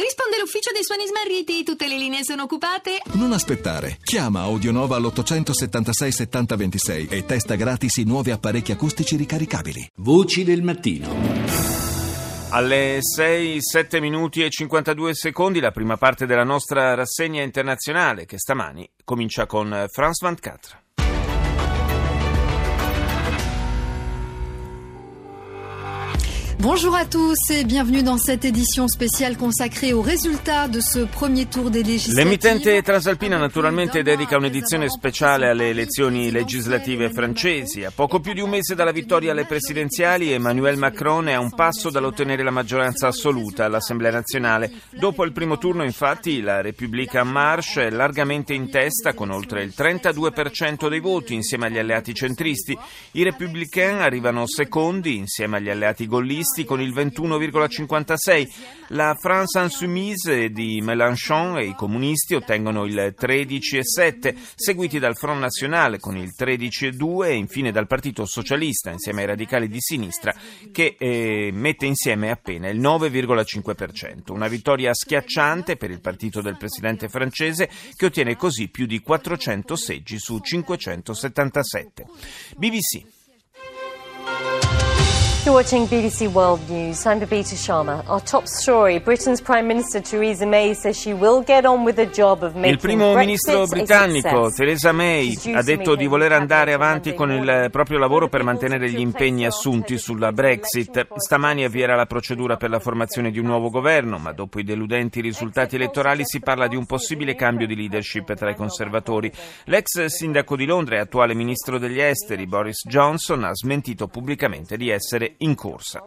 Risponde l'ufficio dei suoni smarriti, tutte le linee sono occupate. Non aspettare. Chiama Audionova all'876 7026 e testa gratis i nuovi apparecchi acustici ricaricabili. Voci del mattino. Alle 6, 7 minuti e 52 secondi la prima parte della nostra rassegna internazionale che stamani comincia con France 24. Bonjour à tous et bienvenue dans cette édition spéciale consacrée aux résultats de ce premier tour des législatives. L'emittente Transalpina naturalmente dedica un'edizione speciale alle elezioni legislative francesi. A poco più di un mese dalla vittoria alle presidenziali, Emmanuel Macron è a un passo dall'ottenere la maggioranza assoluta all'Assemblea nazionale. Dopo il primo turno, infatti, la Repubblica En Marche è largamente in testa con oltre il 32% dei voti insieme agli alleati centristi. I Républicains arrivano secondi insieme agli alleati gollisti con il 21,56. La France Insoumise di Mélenchon e i comunisti ottengono il 13,7, seguiti dal Front National con il 13,2 e infine dal Partito Socialista insieme ai radicali di sinistra che eh, mette insieme appena il 9,5%. Una vittoria schiacciante per il partito del presidente francese che ottiene così più di 400 seggi su 577. BBC You're watching BBC World News. I'm Babita Sharma. Our top story: Britain's Prime Minister Theresa May says she will get on with the job of making Il primo ministro britannico Theresa May ha detto di voler andare avanti con il proprio lavoro per mantenere gli impegni assunti sulla Brexit. Stamani avvierà la procedura per la formazione di un nuovo governo, ma dopo i deludenti risultati elettorali si parla di un possibile cambio di leadership tra i conservatori. L'ex sindaco di Londra e attuale ministro degli esteri Boris Johnson ha smentito pubblicamente di essere in corsa.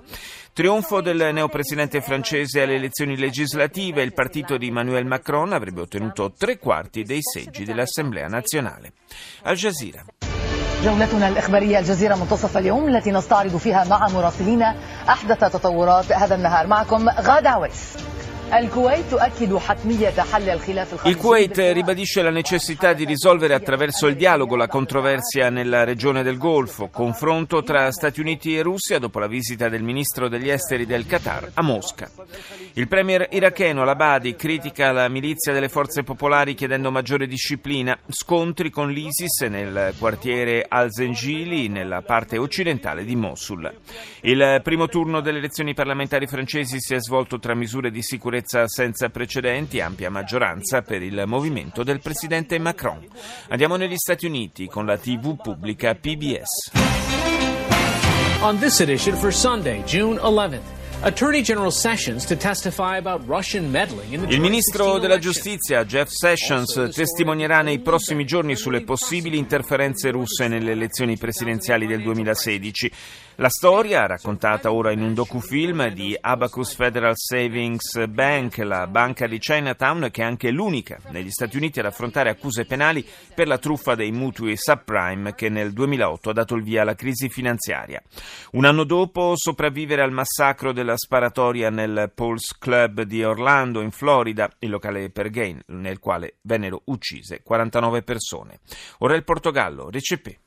Trionfo del neopresidente francese alle elezioni legislative, il partito di Emmanuel Macron avrebbe ottenuto tre quarti dei seggi dell'Assemblea nazionale. Al Jazeera. جولتنا الإخبارية الجزيرة منتصف اليوم التي نستعرض فيها مع مراسلين أحدث تطورات هذا النهار معكم غادة عويس il Kuwait ribadisce la necessità di risolvere attraverso il dialogo la controversia nella regione del Golfo, confronto tra Stati Uniti e Russia dopo la visita del ministro degli esteri del Qatar a Mosca. Il premier iracheno Al-Abadi critica la milizia delle forze popolari chiedendo maggiore disciplina, scontri con l'ISIS nel quartiere Al-Zengili nella parte occidentale di Mosul. Il primo turno delle elezioni parlamentari francesi si è svolto tra misure di sicurezza senza precedenti, ampia maggioranza per il movimento del presidente Macron. Andiamo negli Stati Uniti con la TV pubblica PBS. On this edition for Sunday, June 11th. Il ministro della giustizia Jeff Sessions testimonierà nei prossimi giorni sulle possibili interferenze russe nelle elezioni presidenziali del 2016. La storia, raccontata ora in un docufilm di Abacus Federal Savings Bank, la banca di Chinatown, che è anche l'unica negli Stati Uniti ad affrontare accuse penali per la truffa dei mutui subprime che nel 2008 ha dato il via alla crisi finanziaria. Un anno dopo sopravvivere al massacro della sparatoria nel Pulse Club di Orlando, in Florida, il locale per gay, nel quale vennero uccise 49 persone. Ora il Portogallo, Recepé.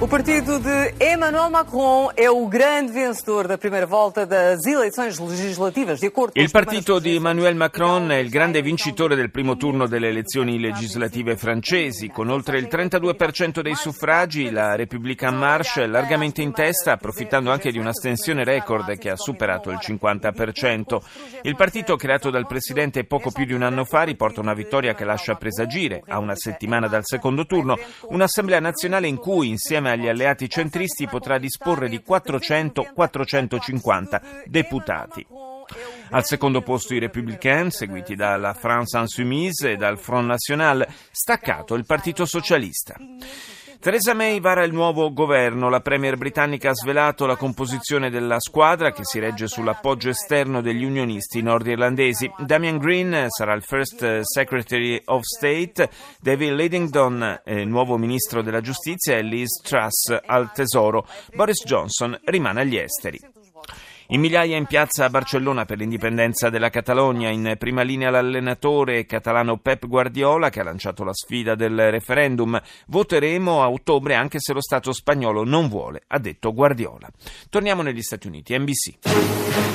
O partido de Emmanuel Macron è o grande vencedor da primeira volta das eleições legislativas. De acordo il partito di Emmanuel Macron è il grande vincitore del primo turno delle elezioni legislative francesi. Con oltre il 32% dei suffragi, la Repubblica Marche è largamente in testa, approfittando anche di un'astensione record che ha superato il 50%. Il partito creato dal presidente poco più di un anno fa riporta una vittoria che lascia presagire, a una settimana dal secondo turno, un'assemblea nazionale in cui, insieme agli alleati centristi potrà disporre di 400-450 deputati. Al secondo posto i Républicains, seguiti dalla France Insoumise e dal Front National, staccato il Partito Socialista. Theresa May vara il nuovo governo. La premier britannica ha svelato la composizione della squadra che si regge sull'appoggio esterno degli unionisti nordirlandesi. Damian Green sarà il First Secretary of State, David Lidington, eh, nuovo ministro della giustizia, e Liz Truss al tesoro. Boris Johnson rimane agli esteri. In migliaia in piazza a Barcellona per l'indipendenza della Catalogna, in prima linea l'allenatore catalano Pep Guardiola che ha lanciato la sfida del referendum. Voteremo a ottobre anche se lo Stato spagnolo non vuole, ha detto Guardiola. Torniamo negli Stati Uniti, NBC.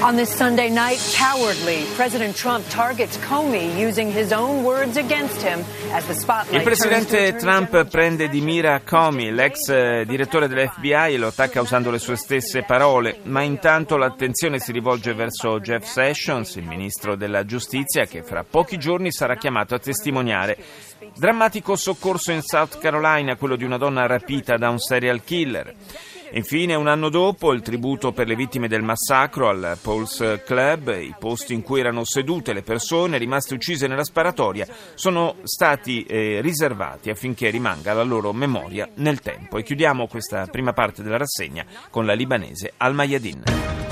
On this Sunday night, cowardly, President Trump targets Comey using his own words against him as the spotlight Il presidente Trump prende di mira Comey, l'ex eh, direttore dell'FBI, e lo attacca usando le sue stesse parole, ma intanto l'attenzione l'attenzione si rivolge verso Jeff Sessions, il ministro della giustizia, che fra pochi giorni sarà chiamato a testimoniare. Drammatico soccorso in South Carolina, quello di una donna rapita da un serial killer. Infine, un anno dopo, il tributo per le vittime del massacro al Pulse Club, i posti in cui erano sedute le persone rimaste uccise nella sparatoria, sono stati eh, riservati affinché rimanga la loro memoria nel tempo. E chiudiamo questa prima parte della rassegna con la libanese Al Mayadin.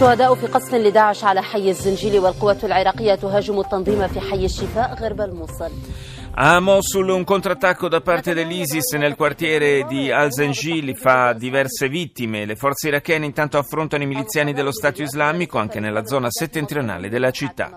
شهداء في قصف لداعش على حي الزنجيل والقوات العراقية تهاجم التنظيم في حي الشفاء غرب الموصل. A Mosul un contrattacco da parte dell'ISIS nel quartiere di Al-Zenjil fa diverse vittime. Le forze irachene intanto affrontano i miliziani dello Stato islamico anche nella zona settentrionale della città.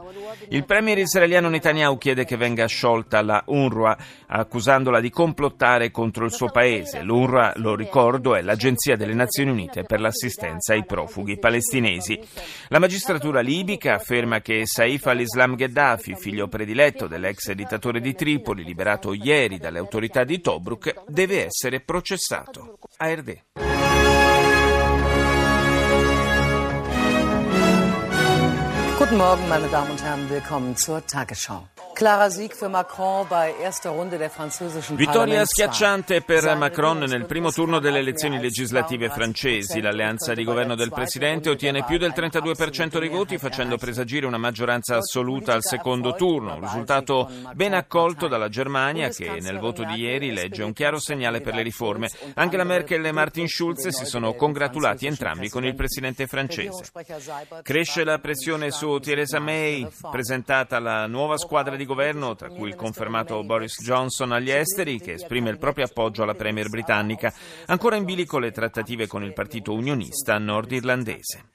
Il premier israeliano Netanyahu chiede che venga sciolta la UNRWA, accusandola di complottare contro il suo paese. L'UNRWA, lo ricordo, è l'Agenzia delle Nazioni Unite per l'assistenza ai profughi palestinesi. La magistratura libica afferma che Saif al-Islam Gheddafi, figlio prediletto dell'ex dittatore di Tripoli, Tripoli, liberato ieri dalle autorità di Tobruk, deve essere processato. ARD. Guten Morgen, meine Damen und Herren. Willkommen zur Tagesschau. Vittoria schiacciante per Macron nel primo turno delle elezioni legislative francesi. L'alleanza di governo del presidente ottiene più del 32% dei voti, facendo presagire una maggioranza assoluta al secondo turno. Un risultato ben accolto dalla Germania, che nel voto di ieri legge un chiaro segnale per le riforme. Angela Merkel e Martin Schulz si sono congratulati entrambi con il presidente francese. Cresce la pressione su Theresa May, presentata la nuova squadra di governo, tra cui il confermato Boris Johnson agli esteri, che esprime il proprio appoggio alla Premier britannica. Ancora in bilico le trattative con il partito unionista nordirlandese.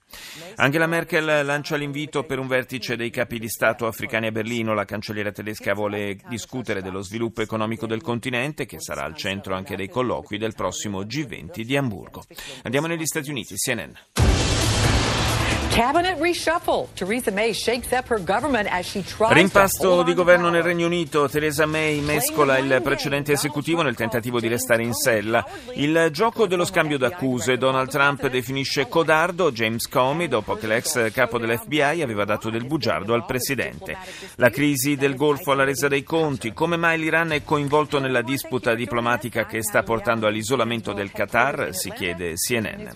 Angela Merkel lancia l'invito per un vertice dei capi di Stato africani a Berlino. La cancelliera tedesca vuole discutere dello sviluppo economico del continente, che sarà al centro anche dei colloqui del prossimo G20 di Amburgo. Andiamo negli Stati Uniti, CNN. Rimpasto di governo nel Regno Unito. Theresa May mescola il precedente esecutivo nel tentativo di restare in sella. Il gioco dello scambio d'accuse. Donald Trump definisce codardo James Comey dopo che l'ex capo dell'FBI aveva dato del bugiardo al presidente. La crisi del Golfo alla resa dei conti. Come mai l'Iran è coinvolto nella disputa diplomatica che sta portando all'isolamento del Qatar? Si chiede CNN.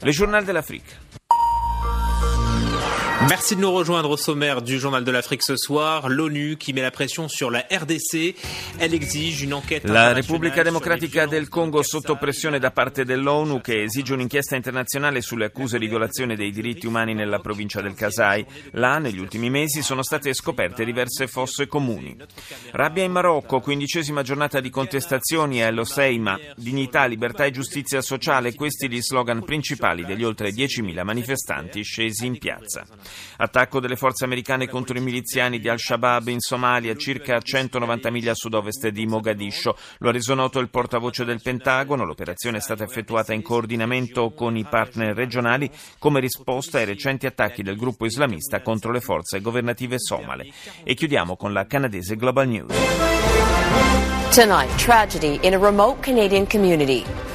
Le Journal dell'Afrique. Merci de nous rejoindre au sommaire du Journal de l'Afrique ce soir. L'ONU qui met la pression sur la RDC. Elle exige une enquête La Repubblica Democratica del Congo sotto pressione da parte dell'ONU che esige un'inchiesta internazionale sulle accuse di violazione dei diritti umani nella provincia del Kasai. Là, negli ultimi mesi, sono state scoperte diverse fosse comuni. Rabbia in Marocco, quindicesima giornata di contestazioni lo Seima. Dignità, libertà e giustizia sociale, questi gli slogan principali degli oltre 10.000 manifestanti scesi in piazza. Attacco delle forze americane contro i miliziani di Al-Shabaab in Somalia, circa 190 miglia a sud-ovest di Mogadiscio. Lo ha reso noto il portavoce del Pentagono. L'operazione è stata effettuata in coordinamento con i partner regionali come risposta ai recenti attacchi del gruppo islamista contro le forze governative somale. E chiudiamo con la canadese Global News. Tonight, tragedy in a remote Canadian community.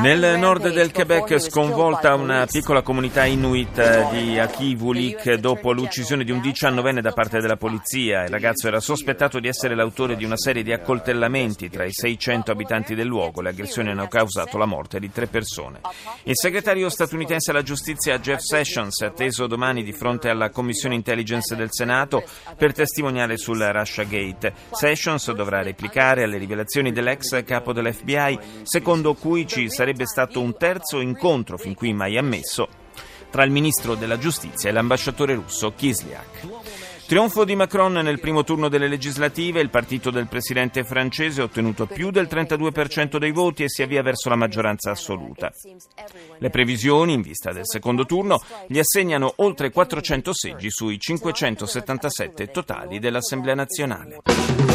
Nel nord del Quebec sconvolta una piccola comunità inuit di Akivulik dopo l'uccisione di un diciannovenne da parte della polizia. Il ragazzo era sospettato di essere l'autore di una serie di accoltellamenti tra i 600 abitanti del luogo. Le aggressioni hanno causato la morte di tre persone. Il segretario statunitense alla giustizia Jeff Sessions è atteso domani di fronte alla Commissione Intelligence del Senato per testimoniare sul Russia Gate. Sessions dovrà replicare alle rivelazioni dell'ex capo dell'FBI secondo cui ci sarebbe stato un terzo incontro fin qui mai ammesso tra il ministro della giustizia e l'ambasciatore russo Kislyak. Trionfo di Macron nel primo turno delle legislative, il partito del presidente francese ha ottenuto più del 32% dei voti e si avvia verso la maggioranza assoluta. Le previsioni, in vista del secondo turno, gli assegnano oltre 400 seggi sui 577 totali dell'Assemblea nazionale.